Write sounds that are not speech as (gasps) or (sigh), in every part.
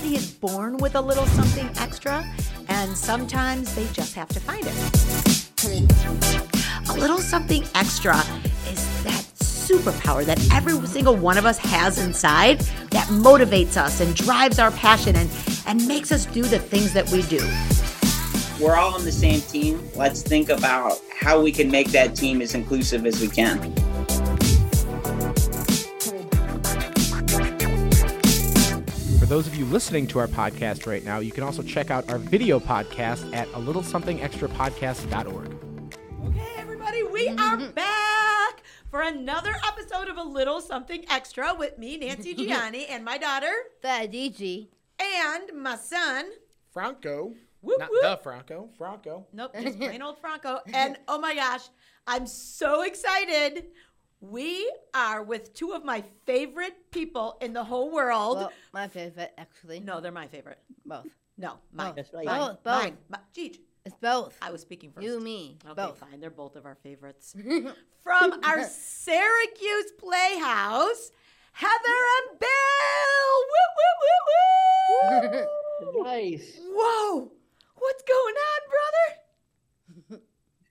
everybody is born with a little something extra, and sometimes they just have to find it. A little something extra is that superpower that every single one of us has inside that motivates us and drives our passion and, and makes us do the things that we do. We're all on the same team. Let's think about how we can make that team as inclusive as we can. Those of you listening to our podcast right now, you can also check out our video podcast at a little something extra podcast.org. Okay, everybody, we are mm-hmm. back for another episode of A Little Something Extra with me, Nancy (laughs) Gianni, and my daughter, The DG. and my son. Franco. Whoop, Not whoop. the Franco. Franco. Nope, just plain (laughs) old Franco. And oh my gosh, I'm so excited. We are with two of my favorite people in the whole world. Well, my favorite, actually. no, they're my favorite. Both. No, oh, mine. Both. Mine. Both, Mine. both. Mi- Jeej, It's both. I was speaking first. You, me. Okay, both. fine. They're both of our favorites. (laughs) From our (laughs) Syracuse Playhouse, Heather and Bill. Woo, woo, woo, woo. (laughs) Nice. Whoa. What's going on, brother?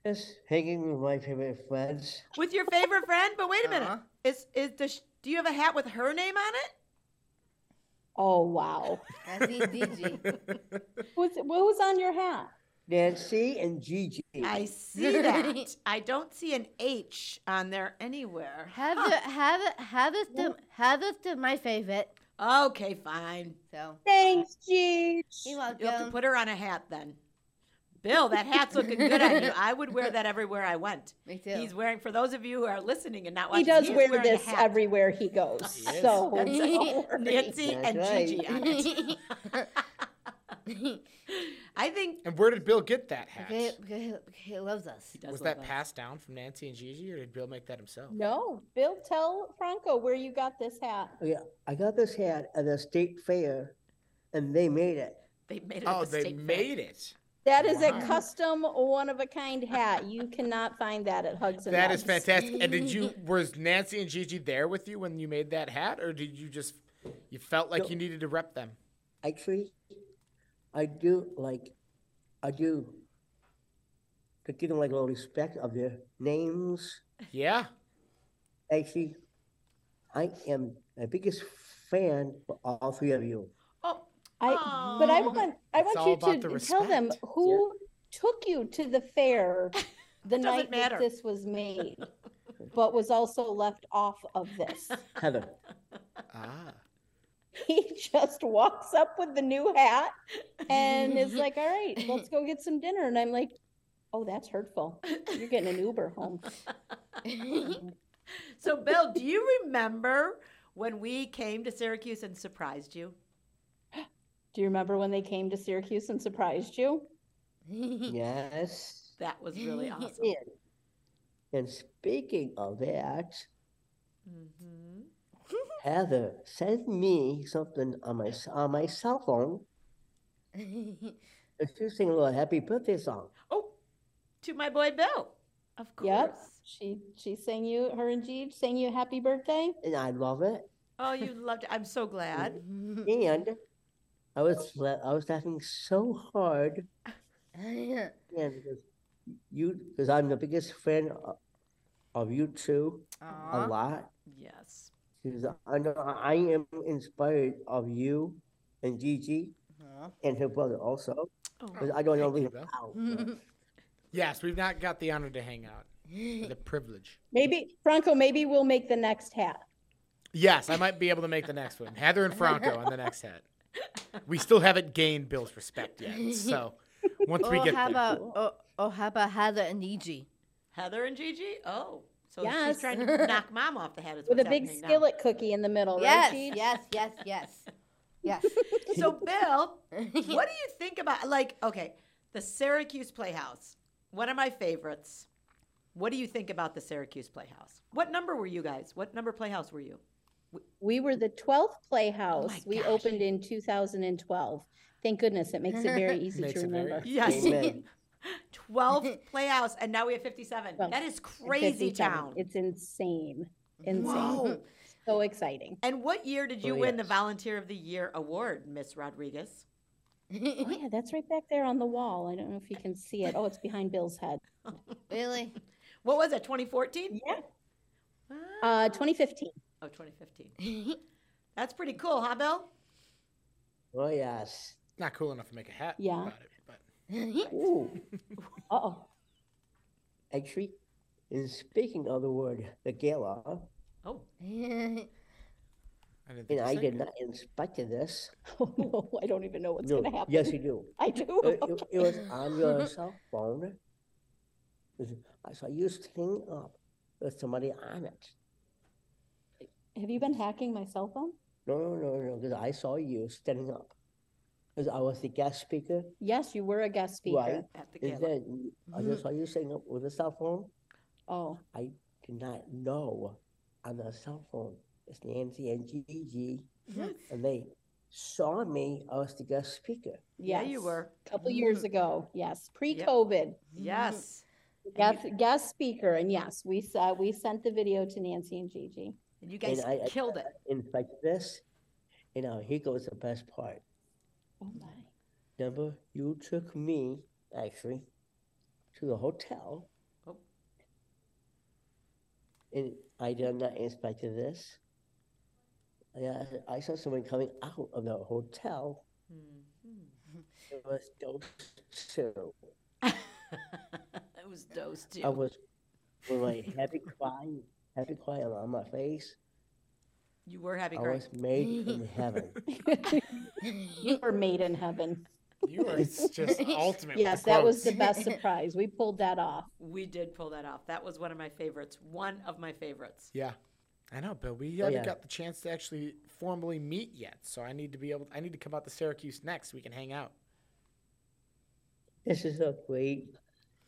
Just hanging with my favorite friends. With your favorite friend? But wait a minute. Uh-huh. Is is does, do you have a hat with her name on it? Oh wow. That's the DG. Who's what was on your hat? Nancy and Gigi. I see that. I don't see an H on there anywhere. Have Huh. the have it have it the have it the my favorite. Okay, fine. So Thanks, Jeej. you're welcome. You'll have to put her on a hat then. Bill, that hat's looking good on you. I would wear that (laughs) everywhere I went. Me too. He's wearing, for those of you who are listening and not watching. He does is wear this everywhere he goes. (laughs) is. So That's. (laughs) Nancy That's and right. Gigi on it. I think And where did Bill get that hat? Okay, okay, he loves us. he does Was that us. passed down from Nancy and Gigi, or did Bill make that himself? No, Bill, tell Franco where you got this hat. Oh, yeah, I got this hat at the state fair, and they made it. They made it. Oh, at the they state fair. made it. That is a Wow. custom, one of a kind hat. You cannot find that at Hugs and That is Loves. fantastic. And did you (laughs) was Nancy and Gigi there with you when you made that hat, or did you just you felt like No. you needed to rep them? Actually, I do like, I do. To give them like a little respect of their names. Yeah. Actually, I am the biggest fan for all three of you. I, but I want, I It's want you to the tell them respect. who took you to the fair (laughs) the night matter. that this was made, but was also left off of this. Heather. (laughs) Ah. he just walks up with the new hat and is like, "All right, let's go get some dinner." And I'm like, "Oh, that's hurtful. You're getting an Uber home." (laughs) so Bill, do you remember when we came to Syracuse and surprised you? Do you remember when they came to Syracuse and surprised you? Yes. (laughs) That was really awesome. And, and speaking of that, hmm (laughs) Heather sent me something on my on my cell phone. (laughs) And She's singing a little happy birthday song. Oh, to my boy Bill. Of course. Yep. She she sang you her and Jeej sang you happy birthday. And I love it. Oh, you loved it. I'm so glad. And I was la- I was laughing so hard. (laughs) And because you because I'm the biggest fan of, of you two a lot. Yes. Because I know I am inspired of you and Gigi Aw. and her brother also. Oh, 'Cause I don't know Thank you, leave Bill. out. but- Yes, we've not got the honor to hang out. (laughs) The privilege. Maybe Franco, maybe we'll make the next hat. Yes, I might be able to make the next one. Heather and Franco on the next hat. We still haven't gained Bill's respect yet. (laughs) So once we oh, get how there. about oh, oh, how about Heather and Gigi? Heather and Gigi? Oh. So Yes. she's trying to (laughs) knock mom off the head. Is With a big happening now. skillet cookie in the middle, Yes, right? Jeej? yes, yes, yes, (laughs) yes. So, Bill, what do you think about, like, okay, the Syracuse Playhouse, one of my favorites. What do you think about the Syracuse Playhouse? What number were you guys? What number Playhouse were you? We were the 12th Playhouse. my we gosh. opened in 2012. Thank goodness. It makes it very (laughs) easy Makes to it very remember. Yes. Amen. (laughs) 12th (laughs) Playhouse, and now we have 57. Well, that is crazy 57. town. It's insane. Insane. Whoa. so exciting. And what year did you Oh, win the. Volunteer of the Year award, Miss Rodriguez? Oh yeah, that's right back there on the wall. I don't know if you can see it. Oh, it's behind Bill's head. really? What was it, 2014? Yeah. Uh, 2015. Oh, 2015. (laughs) That's pretty cool, huh, Bill? Oh, yes. Not cool enough to make a hat Yeah. about it, but (laughs) Ooh, (laughs) Uh-oh. actually, in speaking of the word, the gala, Oh, I didn't and I did not inspect this. Oh no, I don't even know what's No, gonna happen. Yes, you do. I do. It, it- it was on your cell phone. It was- I saw you standing up with somebody on it. Have you been hacking my cell phone? No, no, no, no, because I saw you standing up. Because I was the guest speaker, Yes, you were a guest speaker. right? at the And gala. then I just mm-hmm. saw you standing up with a cell phone. Oh, I did not know on the cell phone it's Nancy and Gigi, Yes. and they saw me. I was the guest speaker. Yeah, you were. A couple years ago. Yes, pre-COVID. Mm-hmm. Yes. Guest, guest speaker, and yes, we saw we sent the video to Nancy and Gigi. And you guys I- I- killed it. In this, you know, here goes the best part. Oh my! Remember, you took me actually to the hotel. Oh. And I did not expect this. Yeah, I saw someone coming out of the hotel. Mhm. It was those two. (laughs) it was those two. I was with my happy cry, happy cry on my face. you were happy I crying. was made in (laughs) heaven. you were made in heaven. You are just (laughs) ultimate. with Yes, the that was quotes. the best surprise. We pulled that off. We did pull that off. That was one of my favorites. One of my favorites. Yeah, I know, Bill. We Oh, haven't yeah. got the chance to actually formally meet yet, so I need to be able. I need to come out to Syracuse next. We can hang out. This is so great.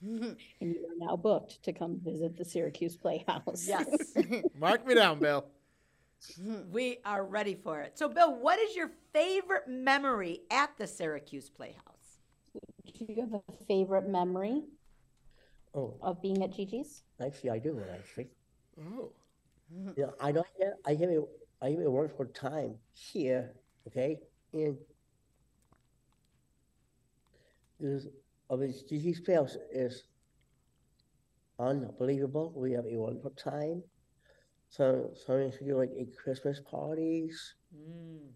(laughs) And you are now booked to come visit the Syracuse Playhouse. Yes. (laughs) Mark me down, Bill. (laughs) we are ready for it. So, Bill, what is your favorite memory at the Syracuse Playhouse? Do you have a favorite memory Oh, of being at Gigi's? actually, I do actually. Oh, You know, I don't have, I have a, I have a wonderful time here, okay? And this, of his Gigi's Playhouse is unbelievable. We have a wonderful time. So, sometimes we do like a Christmas parties Mm.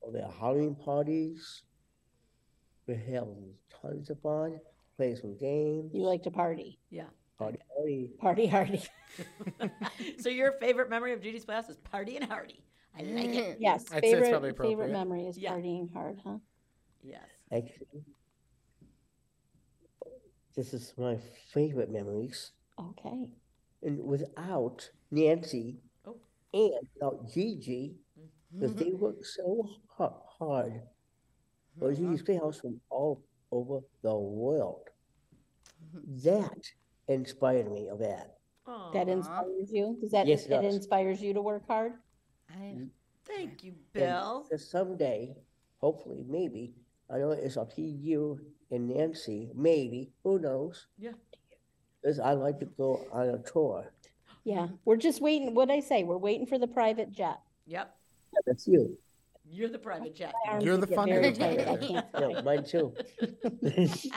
or the Halloween parties. We have tons of fun, play some games, You like to party. Yeah. party, (laughs) party. Party hardy. (laughs) so, your favorite memory of Gigi's Playhouse is Party and Hardy. I like it. Yes, I'd say it's favorite probably favorite memory is Yeah. partying hard, huh? Yes. Actually, this is my favorite memories. Okay. And without Nancy Oh. and without Gigi, because mm-hmm. they worked so ha- hard for Gigi's Playhouse from all over the world. Mm-hmm. That inspired me of that. That Aw, inspires you? Does that, Yes, it it does. inspires you to work hard? I, mm-hmm. Thank you, And Bill. so someday, hopefully, maybe, I know it's up to you and Nancy, maybe, who knows? Yeah. Because I'd like to go on a tour. Yeah, we're just waiting, what'd I say? We're waiting for the private jet. Yep. That's you. You're the private jet. My arms You're would the get fun very one tired. I can't (laughs) No, fly. mine too. (laughs)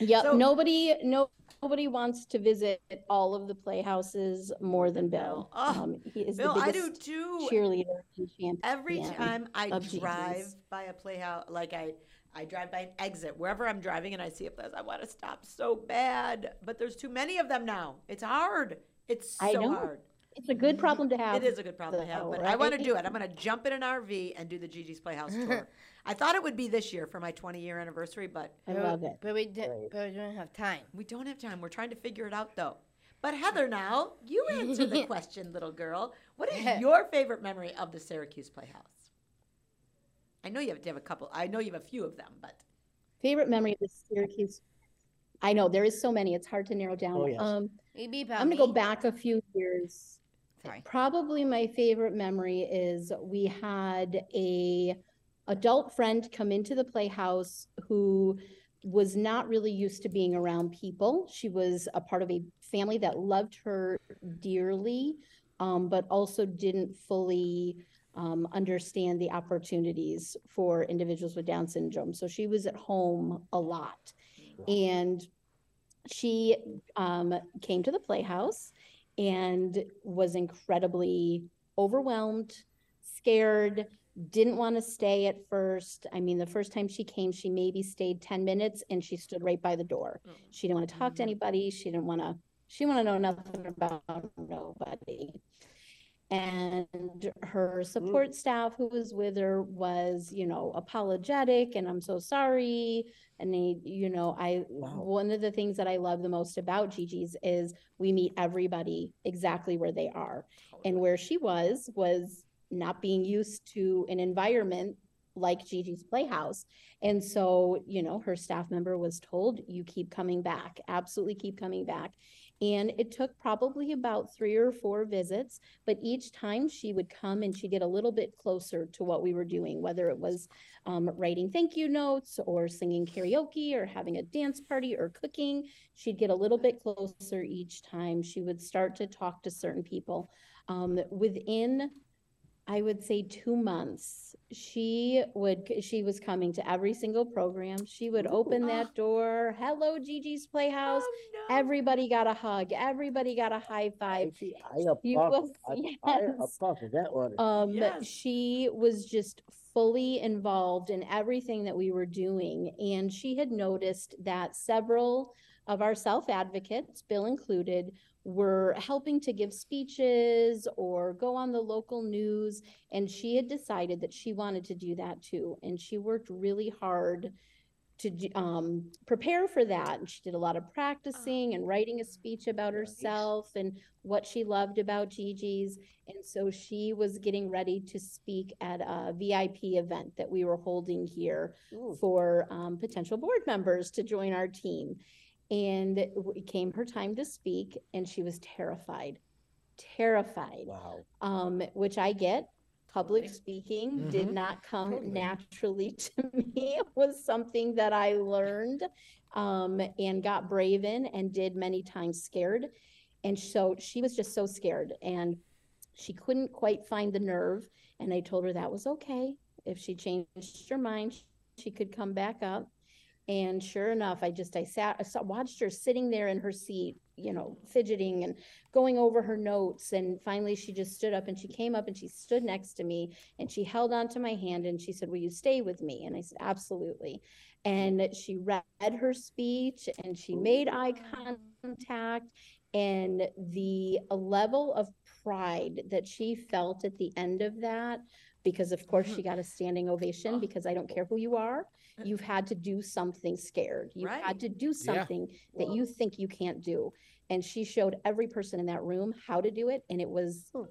Yep, So- nobody, no, nobody wants to visit all of the playhouses more than Bill. Bill. Oh, Um, he is the Bill, I do biggest too. cheerleader and champion. Every time I of Gigi's. drive by a playhouse, like I, I drive by an exit wherever I'm driving and I see a place, I want to stop so bad, but there's too many of them now. It's hard. It's so I know. hard. It's a good problem to have. It is a good problem to have, though, but I want to do it. I'm going to jump in an RV and do the Gigi's Playhouse (laughs) tour. I thought it would be this year for my 20 year anniversary, but I love it. But we did. But we don't have time. we don't have time. We're trying to figure it out though. But Heather, now you answer the (laughs) question, little girl. What is (laughs) your favorite memory of the Syracuse Playhouse? I know you have to have a couple. I know you have a few of them, but Favorite memory of the Syracuse. I know, there is so many, it's hard to narrow down. Oh, yes. Um, Maybe about I'm gonna go back a few years. Sorry. Probably my favorite memory is we had a adult friend come into the playhouse who was not really used to being around people. She was a part of a family that loved her dearly, um, but also didn't fully um, understand the opportunities for individuals with Down syndrome. So she was at home a lot. And she um, came to the Playhouse and was incredibly overwhelmed, scared, didn't want to stay at first. I mean, the first time she came, she maybe stayed 10 minutes and she stood right by the door. She didn't want to talk to anybody. She didn't want to, she didn't want to know nothing about nobody. And her mm. support staff who was with her was, you know, apologetic and I'm so sorry. And they, you know, I, Wow. one of the things that I love the most about Gigi's is we meet everybody exactly where they are. Oh, and where she was, was not being used to an environment like Gigi's Playhouse. And so, you know, her staff member was told, you keep coming back, absolutely keep coming back. And it took probably about three or four visits, but each time she would come and she'd get a little bit closer to what we were doing, whether it was um, writing thank you notes or singing karaoke or having a dance party or cooking. She'd get a little bit closer each time. She would start to talk to certain people. Um, within I would say two months, she would, she was coming to every single program. She would open that door. Hello, Gigi's Playhouse. Oh, no. Everybody got a hug. Everybody got a high five. I see, I She applaud, was- I, I yes. applaud that one. Um, Yes. she was just fully involved in everything that we were doing. And she had noticed that several of our self advocates, Bill included, were helping to give speeches or go on the local news. And she had decided that she wanted to do that too. And she worked really hard to um, prepare for that. And she did a lot of practicing and writing a speech about herself and what she loved about Gigi's. And so she was getting ready to speak at a VIP event that we were holding here Ooh, for um, potential board members to join our team. And it came her time to speak, and she was terrified, terrified Wow. um, which I get. Public speaking did Mhm. not come Totally. naturally (laughs) to me. It was something that I learned um, and got brave in and did many times scared. And so she was just so scared and she couldn't quite find the nerve. And I told her that was okay. If she changed her mind, she could come back up. And sure enough, I just, I sat, I saw, watched her sitting there in her seat, you know, fidgeting and going over her notes. And finally, she just stood up and she came up and she stood next to me and she held onto my hand and she said, Will you stay with me? And I said, Absolutely. And she read her speech and she made eye contact. And the level of pride that she felt at the end of that, because of course she mm-hmm. got a standing ovation, oh. because I don't care who you are, you've had to do something scared. You've Right. had to do something that you think you can't do. And she showed every person in that room how to do it. And it was Oh,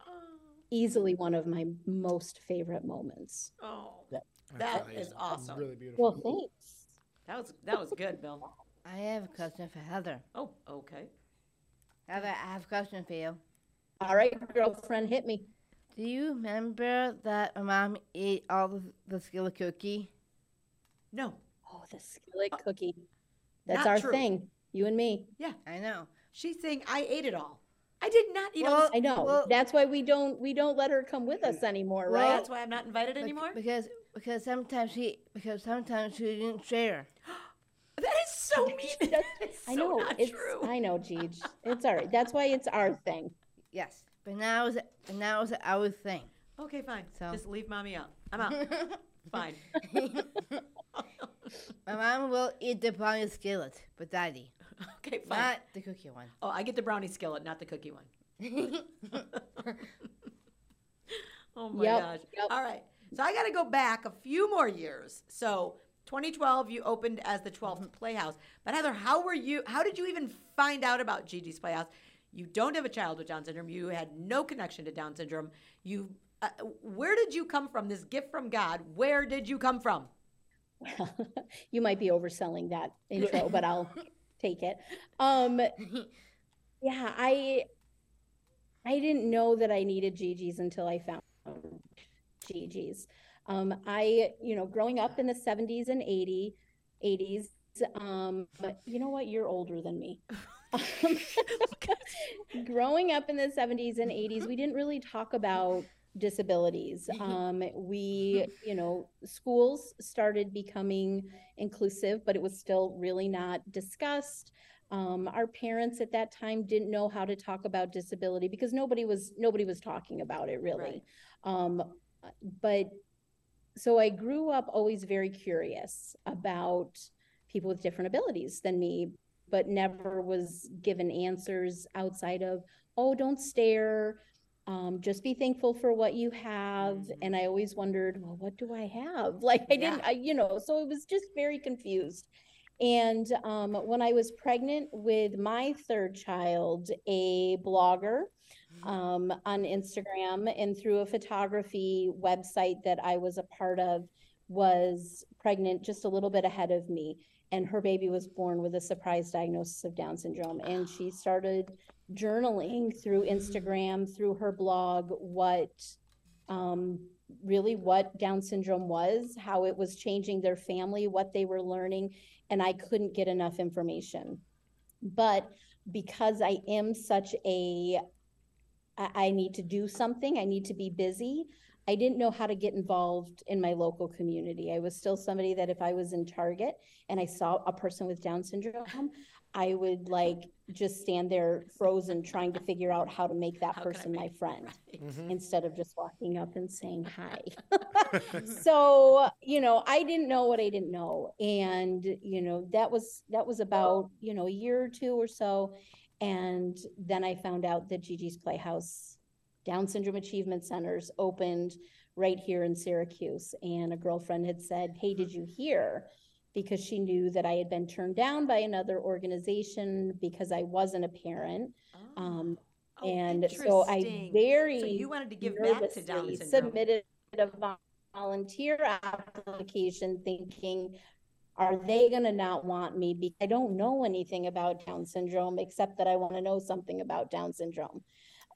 easily one of my most favorite moments. oh, That- That really awesome. Really beautiful. Well, thanks. that was that was good, Bill. I have a question for Heather. Oh, okay. Heather, I have a question for you. All right, girlfriend, hit me. Do you remember that my mom ate all the, the skillet cookie? No, Oh, the skillet Uh, cookie. That's our true. thing, you and me. Yeah, I know. she's saying I ate it all. I did not eat all. Well, This. I know. Well- That's why we don't we don't let her come with us anymore, Well, right? That's why I'm not invited anymore. Because because sometimes she because sometimes she didn't share. (gasps) That is so (laughs) mean. (laughs) That is so I know. not it's true. I know, Jeej. It's all right. That's why it's our thing. Yes, but now it's but now it's our thing. Okay, fine. So- Just leave mommy out. I'm out. (laughs) fine. (laughs) My mom will eat the brownie skillet, but daddy, okay, fine. not the cookie one. Oh, I get the brownie skillet, not the cookie one. (laughs) oh my Yep, gosh. yep. All right. So I got to go back a few more years. So 2012, you opened as the 12th mm-hmm. Playhouse. But Heather, how were you? How did you even find out about Gigi's Playhouse? You don't have a child with Down syndrome. You had no connection to Down syndrome. You, uh, where did you come from? This gift from God. Where did you come from? Well, (laughs) you might be overselling that intro, but I'll (laughs) take it. Um, yeah, I I didn't know that I needed Gigi's until I found Gigi's. Um, I, you know, growing up in the 70s and 80, 80s, um, but you know what? You're older than me. (laughs) (laughs) growing up in the 70s and 80s, we didn't really talk about disabilities. Um, we, you know, schools started becoming inclusive, but it was still really not discussed. Um, our parents at that time didn't know how to talk about disability because nobody was nobody was talking about it really. Um, but so I grew up always very curious about people with different abilities than me, but never was given answers outside of, oh, don't stare. Um, just be thankful for what you have. Mhm. And I always wondered, well, what do I have? (laughs) Like I didn't, Yeah. I, you know, so it was just very confused. And um, when I was pregnant with my third child, a blogger um, on Instagram and through a photography website that I was a part of was pregnant just a little bit ahead of me. And her baby was born with a surprise diagnosis of Down syndrome. And she started journaling through Instagram, through her blog, what um, really what Down syndrome was, how it was changing their family, what they were learning. And I couldn't get enough information. But because I am such a I, I need to do something. I need to be busy. I didn't know how to get involved in my local community. I was still somebody that if I was in Target and I saw a person with Down syndrome, I would like just stand there frozen trying to figure out how to make that How can I person my friend Right. Mhm. instead of just walking up and saying (laughs) hi. (laughs) so, you know, I didn't know what I didn't know. And, you know, that was that was about, you know, a year or two or so. And then I found out that Gigi's Playhouse Down Syndrome Achievement Centers opened right here in Syracuse. And a girlfriend had said, Hey, did you hear? Because she knew that I had been turned down by another organization because I wasn't a parent. Um, Oh, and so I very So you wanted to give back to Down syndrome. submitted a volunteer application thinking, are they gonna not want me? Because I don't know anything about Down syndrome, except that I want to know something about Down syndrome.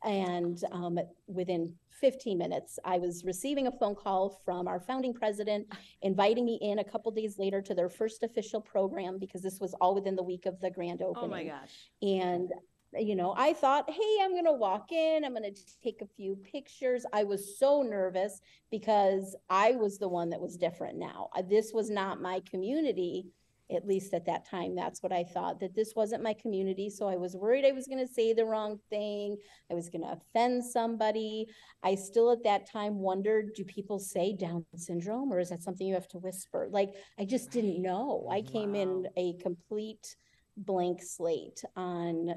And um, within 15 minutes, I was receiving a phone call from our founding president, inviting me in a couple days later to their first official program, because this was all within the week of the grand opening. Oh my gosh. And, you know, I thought, hey, I'm going to walk in, I'm going to take a few pictures. I was so nervous because I was the one that was different now. Uh, This was not my community, at least at that time. That's what I thought, that this wasn't my community. So I was worried I was going to say the wrong thing. I was going to offend somebody. I still at that time wondered, do people say Down syndrome or is that something you have to whisper? Like, I just didn't know. I came in a complete blank slate on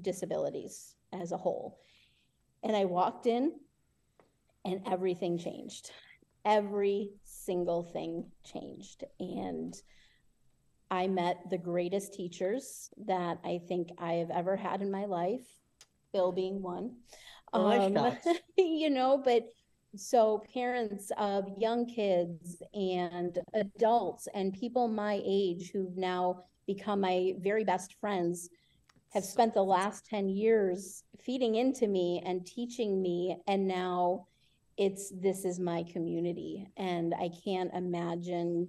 disabilities as a whole. And I walked in and everything changed. Every single thing changed. And I met the greatest teachers that I think I have ever had in my life, Bill being one. Oh, Um, (laughs) you know, but so parents of young kids and adults and people my age who've now become my very best friends have spent the last 10 years feeding into me and teaching me and now it's this is my community and i can't imagine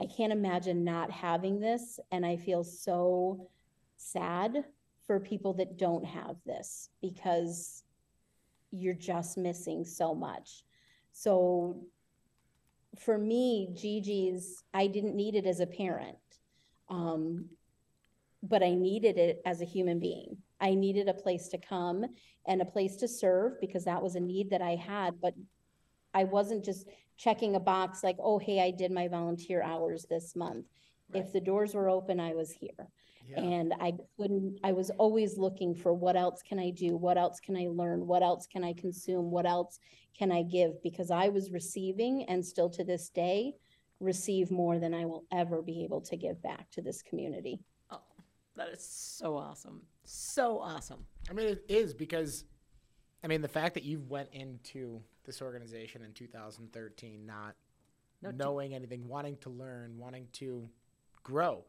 i can't imagine not having this and i feel so sad for people that don't have this because you're just missing so much so for me gigi's i didn't need it as a parent um, but I needed it as a human being. I needed a place to come and a place to serve because that was a need that I had. But I wasn't just checking a box like, oh, hey, I did my volunteer hours this month. If the doors were open, I was here. Yeah. And I couldn't, I was always looking for what else can I do? What else can I learn? What else can I consume? What else can I give? Because I was receiving and still to this day receive more than I will ever be able to give back to this community. Oh, that is so awesome. So awesome. I mean, it is because, I mean, the fact that you went into this organization in 2013 not No, knowing anything, wanting to learn, wanting to grow,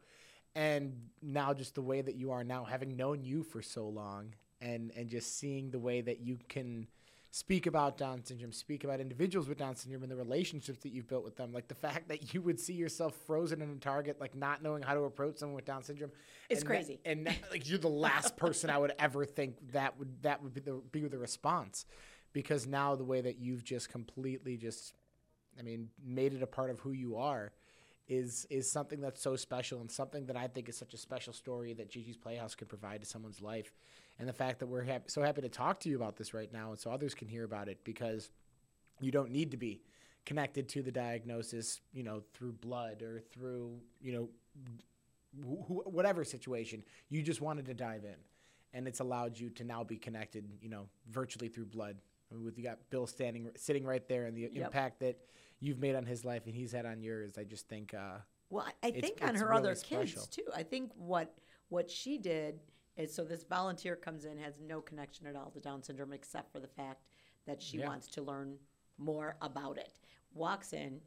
and now just the way that you are now, having known you for so long, and and just seeing the way that you can speak about Down syndrome, speak about individuals with Down syndrome and the relationships that you've built with them. Like the fact that you would see yourself frozen in a Target, like not knowing how to approach someone with Down syndrome. It's and crazy. and that- like you're the last person I would ever think that would that would be the be the response, because now the way that you've just completely just, I mean, made it a part of who you are. Is, is something that's so special and something that I think is such a special story that Gigi's Playhouse could provide to someone's life and the fact that we're hap- so happy to talk to you about this right now and so others can hear about it because you don't need to be connected to the diagnosis you know through blood or through you know wh- wh- whatever situation you just wanted to dive in and it's allowed you to now be connected you know virtually through blood I mean, with you got bill standing sitting right there and the Yep. impact that you've made on his life and he's had on yours i just think uh Well, I, I think on her other really kids special. too. I think what what she did is so this volunteer comes in has no connection at all to Down syndrome except for the fact that she Yeah. wants to learn more about it. Walks in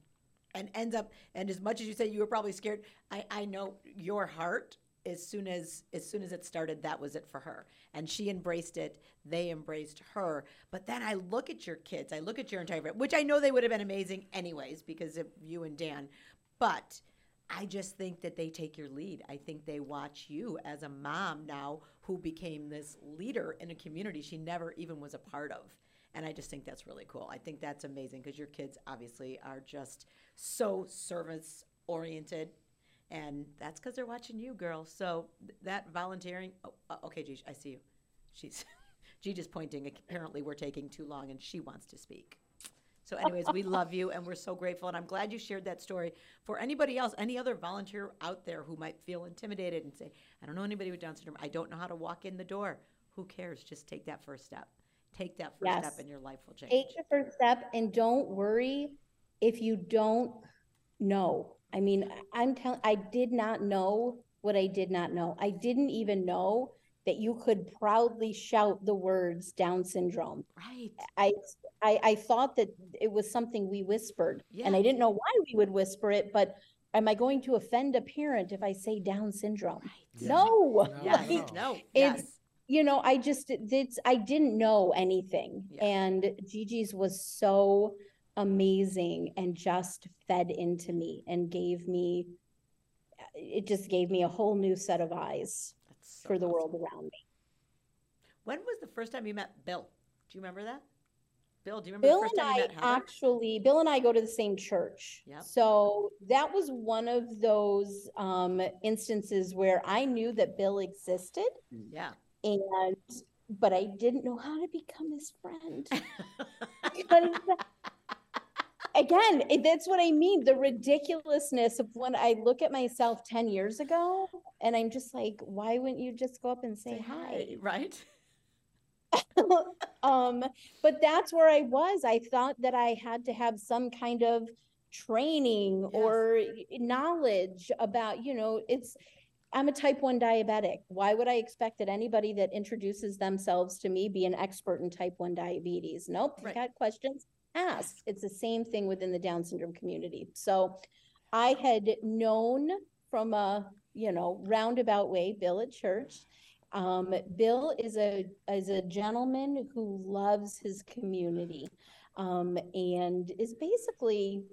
and ends up and as much as you say you were probably scared, I, I know your heart as soon as as soon as it started that was it for her and she embraced it they embraced her but then i look at your kids i look at your entire which i know they would have been amazing anyways because of you and dan but I just think that they take your lead. I think they watch you as a mom now who became this leader in a community she never even was a part of. And I just think that's really cool. I think that's amazing because your kids obviously are just so service oriented. And that's because they're watching you, girl. So that volunteering. Oh, uh, okay, Gigi, I see you. She's (laughs) Gigi's pointing. Apparently, we're taking too long and she wants to speak. So, anyways, we love you and we're so grateful. And I'm glad you shared that story. For anybody else, any other volunteer out there who might feel intimidated and say, I don't know anybody with Down syndrome, I don't know how to walk in the door. Who cares? Just take that first step. Take that first Yes. step and your life will change. Take the first step and don't worry if you don't know. I mean, I'm telling, I did not know what I did not know. I didn't even know that you could proudly shout the words Down syndrome. Right. I, I, I thought that it was something we whispered and I didn't know why we would whisper it, but am I going to offend a parent if I say Down syndrome? Yeah. No. (laughs) Yes. Like, No. it's- Yes. you know, I just it's I didn't know anything, Yeah. and Gigi's was so amazing and just fed into me and gave me it just gave me a whole new set of eyes That's so for the awesome. world around me. When was the first time you met Bill? Do you remember that? Bill, do you remember Bill the first and time you I actually, Bill and I go to the same church. Yep. So that was one of those um, instances where I knew that Bill existed, yeah. and but I didn't know how to become his friend. (laughs) (laughs) because again it- that's what i mean the ridiculousness of when i look at myself 10 years ago and i'm just like why wouldn't you just go up and say, hi (laughs) Right? (laughs) um but that's where i was i thought that i had to have some kind of training Yes. or knowledge about you know it's i'm a type 1 diabetic why would i expect that anybody that introduces themselves to me be an expert in type 1 diabetes nope Right. got questions ask it's the same thing within the down syndrome community so i had known from a you know roundabout way bill at church um, Bill is a is a gentleman who loves his community, um, and is basically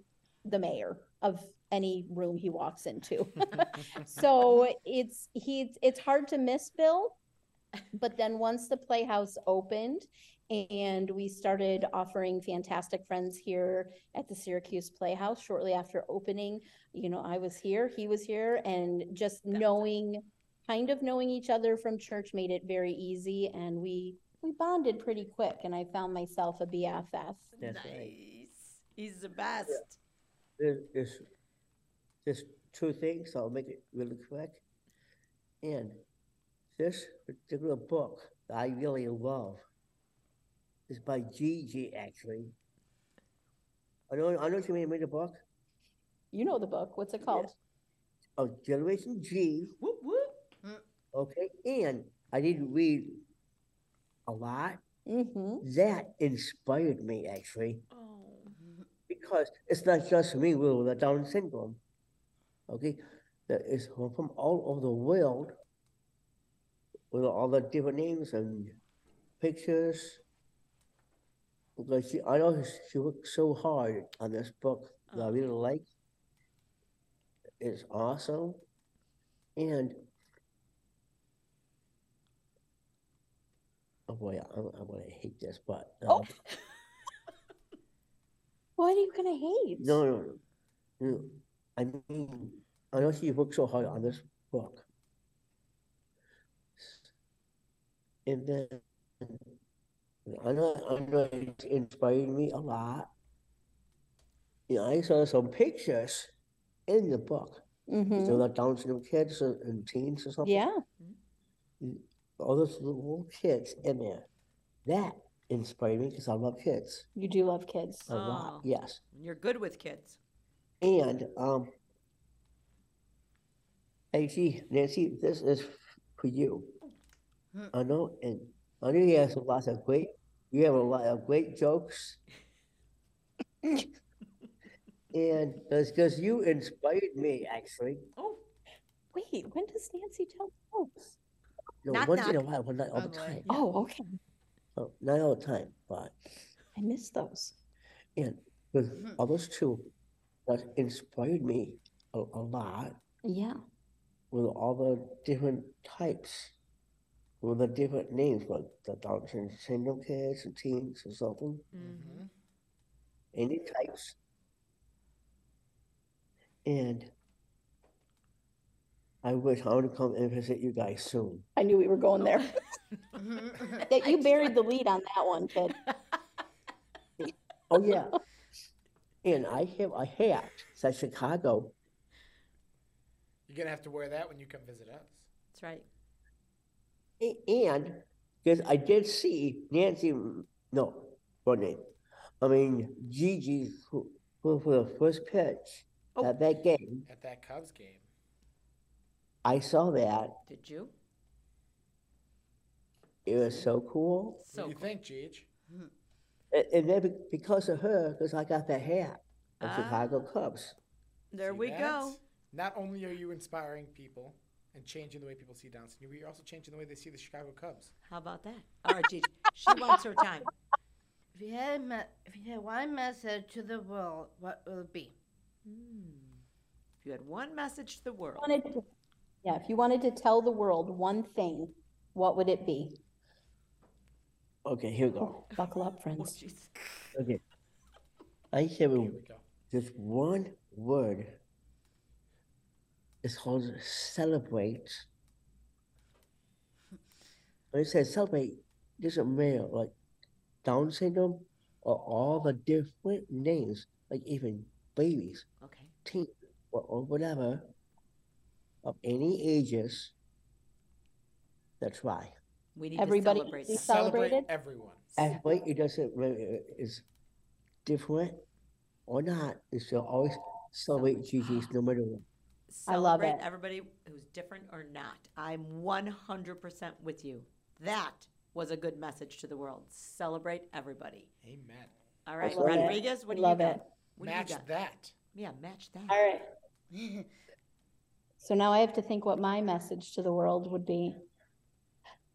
the mayor of any room he walks into. (laughs) so it's he's it's hard to miss Bill, but then once the Playhouse opened and we started offering fantastic friends here at the Syracuse Playhouse shortly after opening, you know, I was here, he was here, and just knowing kind of knowing each other from church made it very easy and we we bonded pretty quick and I found myself a BFF. That's nice. right. He's the best. There's, there's, there's two things, I'll make it really quick. And this particular book that I really love is by Gigi, actually. I know, I know you made, made a book You know the book. What's it called? Oh, Generation G, Whoop, whoop. okay? And I didn't read a lot. Mm-hmm. That inspired me, actually. Oh. because it's not just me with the Down syndrome. Okay, that is from from all over the world with all the different names and pictures. Because she, I know she worked so hard on this book that I Oh. really like. It's awesome, and oh boy, I'm, I'm gonna hate this, but Oh. um, (laughs) What are you gonna hate? no, no, no, no. I mean, I know she worked so hard on this book, and then I know, I know it inspired me a lot. You know, I saw some pictures in the book. Mm-hmm. So like Down syndrome kids and teens or something. Yeah, All those little kids in there. That inspired me because I love kids you do love kids. a lot. Oh. Yes. You're good with kids. And um actually, Nancy, this is for you. Hmm. I know and I know you have a lot of great you have a lot of great jokes. and it's because you inspired me actually. Oh, Wait, when does Nancy tell jokes? No, Knock, once in a knock. while, but not all Oh, the boy. time. Oh, okay. Oh, not all the time, but I missed those. and with Mhm. those two, that inspired me a, a lot Yeah. with all the different types, with the different names, like the Down syndrome kids and teens or something, mm-hmm. any types. And I wish I would come and visit you guys soon. I knew we were going there. (laughs) Mhm. That you buried the lead on that one, kid. (laughs) Oh yeah, and I have a hat that Chicago You're gonna have to wear that when you come visit us. That's right. A- And because I did see Nancy, no, what name? I mean Gigi who, who for the first pitch Oh. at that game. At that Cubs game. I saw that. Did you? It was so cool. So what do you cool. think, Jeej? And, and then because of her, because I got the hat of Ah. Chicago Cubs. There See we that? go. Not only are you inspiring people and changing the way people see Down syndrome, you're also changing the way they see the Chicago Cubs. How about that? All right, Gigi. She wants her time. If you had me- if you had one message to the world, what would it be? Hmm. If you had one message to the world, Wanted to- Yeah, if you wanted to tell the world one thing, what would it be? Okay, here we go. Buckle up, oh, friends. jeez. Okay. I have Here a, we go. just one word. It's called celebrate. When it says celebrate, doesn't matter like Down syndrome or all the different names, like even babies, Okay. teens, or, or whatever, of any ages. That's why. We need Everybody to celebrate be that. cel- Celebrated? everyone. Everybody, it doesn't matter uh, is different or not. It's still always celebrate Gigi's no matter what. I love Celebrate it. everybody who's different or not. I'm 100% with you. That was a good message to the world. Celebrate everybody. Amen. All right, love it. Rodriguez, what do Love you got? it. What do you Match got? that. Yeah, match that. All right. (laughs) So now I have to think what my message to the world would be.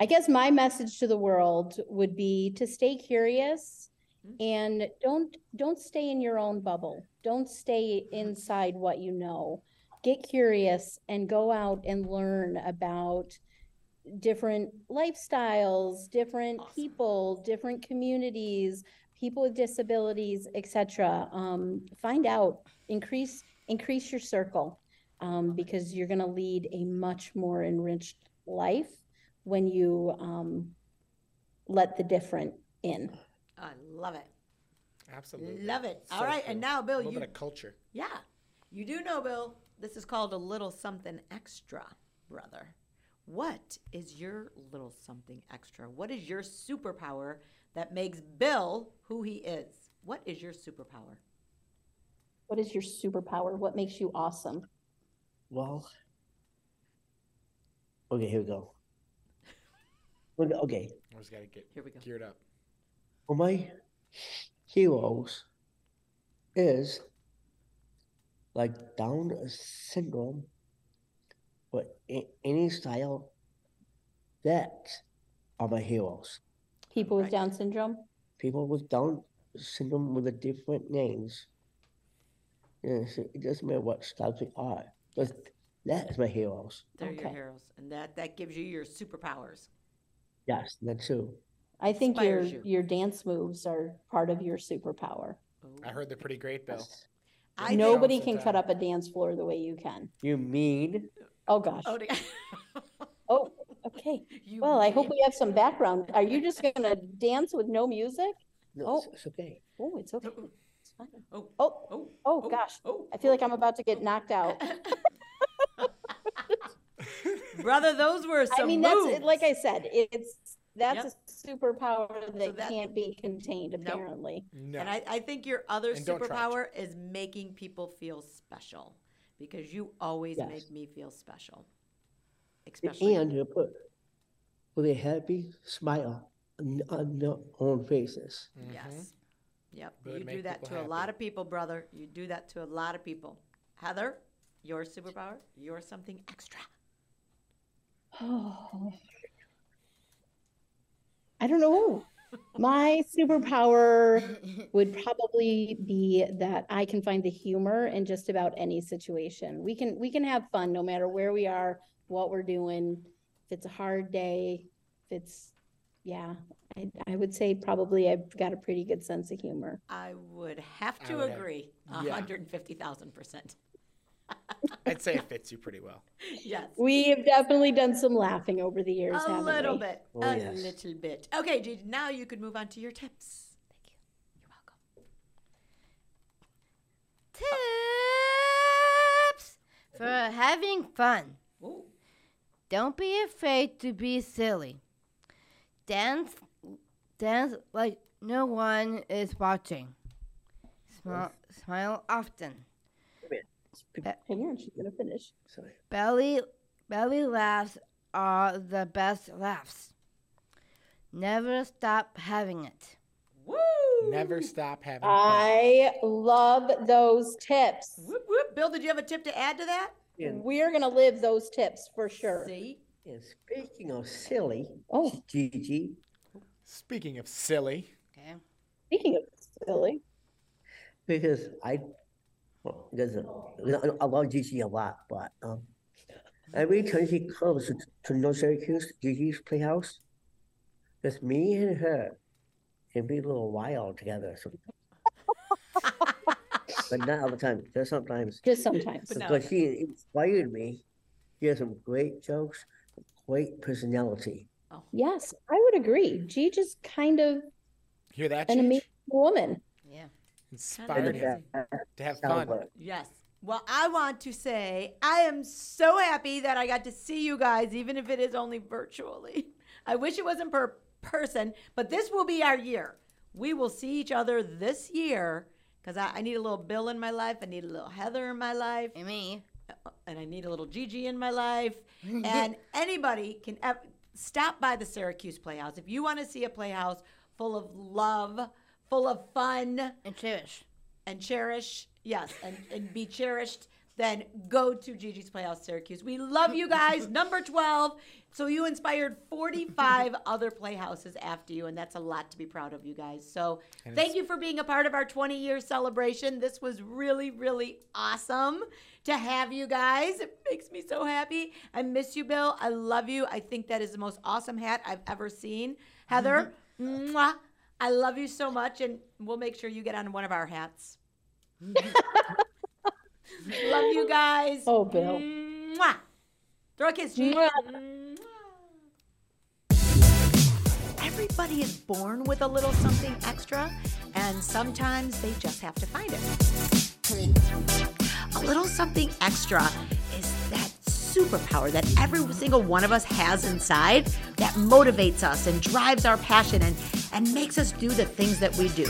I guess my message to the world would be to stay curious Mm. and don't don't stay in your own bubble. Don't stay inside what you know. Get curious and go out and learn about different lifestyles, different Awesome. people, different communities, people with disabilities, etc. Um, find out, increase increase your circle um, because you're going to lead a much more enriched life when you um, let the different in. I love it. Absolutely. Love it. So All right, and true. now, A Bill, little you bit of culture. Yeah, you do know, Bill. This is called a little something extra, brother. What is your little something extra? What is your superpower that makes Bill who he is? What is your superpower? What is your superpower? What makes you awesome? Well, okay, here we go. Okay, I Always got to get Here we go. geared up. Well, my heroes is like Down syndrome, but a- any style that are my heroes. People with Right. Down syndrome? People with Down syndrome with the different names. Yes, it doesn't matter what styles they are. But that is my heroes. They're your heroes, and that that gives you your superpowers. Yes, that too. I think your, you. your dance moves are part of your superpower. Oh. I heard they're pretty great, Bill. Yes. I Nobody can cut up a dance floor the way you can. You mean? Oh, gosh. Oh, dear. (laughs) Oh, okay. (laughs) You Well, I hope we have some background. Are you just gonna dance with no music? No, Oh. it's, it's okay. Oh, it's okay. Oh, It's fine. oh, Oh, oh, oh, oh gosh. oh, I feel like oh. I'm about to get knocked out. (laughs) Brother, those were some I mean, that's, moves. like I said, it's, Yep. that's a superpower that that- can't be contained, Nope. apparently. No. And I, I think your other And don't try to. superpower is making people feel special because you always Yes. make me feel special. Especially And you put with a happy smile on, on their own faces. Mhm. yes. Yep. Really you make do that people to a lot of people, brother. You do that to a lot of people. Heather, your superpower, you're something extra. (sighs) I don't know. My superpower would probably be that I can find the humor in just about any situation. We can we can have fun no matter where we are, what we're doing. If it's a hard day, if it's yeah, I, I would say probably I've got a pretty good sense of humor. I would have I to would agree. A yeah. 150,000%. (laughs) I'd say it fits you pretty well. Yes. We have definitely done some laughing over the years, A haven't little we? bit. Oh, a yes. little bit. Okay, Gigi, now you could move on to your tips. Thank you. You're welcome. Tips for having fun. Ooh. Don't be afraid to be silly. Dance, dance like no one is watching. Smile, smile often. Hang on, she's gonna finish. Sorry. Belly, belly laughs are the best laughs. Never stop having it. Woo! Never stop having fun. I love those tips. Whoop, whoop. Bill, did you have a tip to add to that? And, We're gonna live those tips for sure. See? and speaking of silly, Oh, Gigi, Speaking of silly, Okay. speaking of silly, because I, well, it doesn't, I love Gigi a lot, but um, every time she comes to, to North Syracuse, Gigi's Playhouse, just me and her can be a little wild together. So, but not all the time. Just sometimes. just sometimes. But no. Because she inspired me. She has some great jokes, great personality. Yes, I would agree. G just kind of hear that? an Jeej? amazing woman. Yeah. Inspired him to have fun. Yes. Well, I want to say I am so happy that I got to see you guys, even if it is only virtually. (laughs) I wish it wasn't per person, but this will be our year. We will see each other this year because I, I need a little Bill in my life. I need a little Heather in my life. And me. Uh, and I need a little Gigi in my life. (laughs) and anybody can ev- stop by the Syracuse Playhouse if you want to see a playhouse full of love, full of fun, And cherish. and cherish. Yes, and, and be cherished. Then go to Gigi's Playhouse Syracuse. We love you guys. (laughs) Number 12. So you inspired 45 (laughs) other playhouses after you, and that's a lot to be proud of you guys. So And thank you for being a part of our 20 year celebration. This was really, really awesome to have you guys. It makes me so happy. I miss you, Bill. I love you. I think that is the most awesome hat I've ever seen. Heather, mm-hmm. mwah, I love you so much, and we'll make sure you get on one of our hats. (laughs) love you guys. Oh, Bill. Mwah. Throw a kiss, G. Mwah. Mwah. Everybody is born with a little something extra, and sometimes they just have to find it. A little something extra is that superpower that every single one of us has inside that motivates us and drives our passion and, and makes us do the things that we do.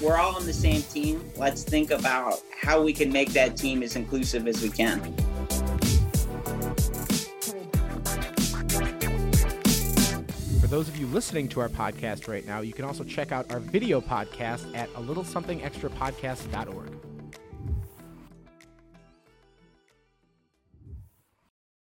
We're all on the same team. Let's think about how we can make that team as inclusive as we can. For those of you listening to our podcast right now, you can also check out our video podcast at a little something extra podcast.org.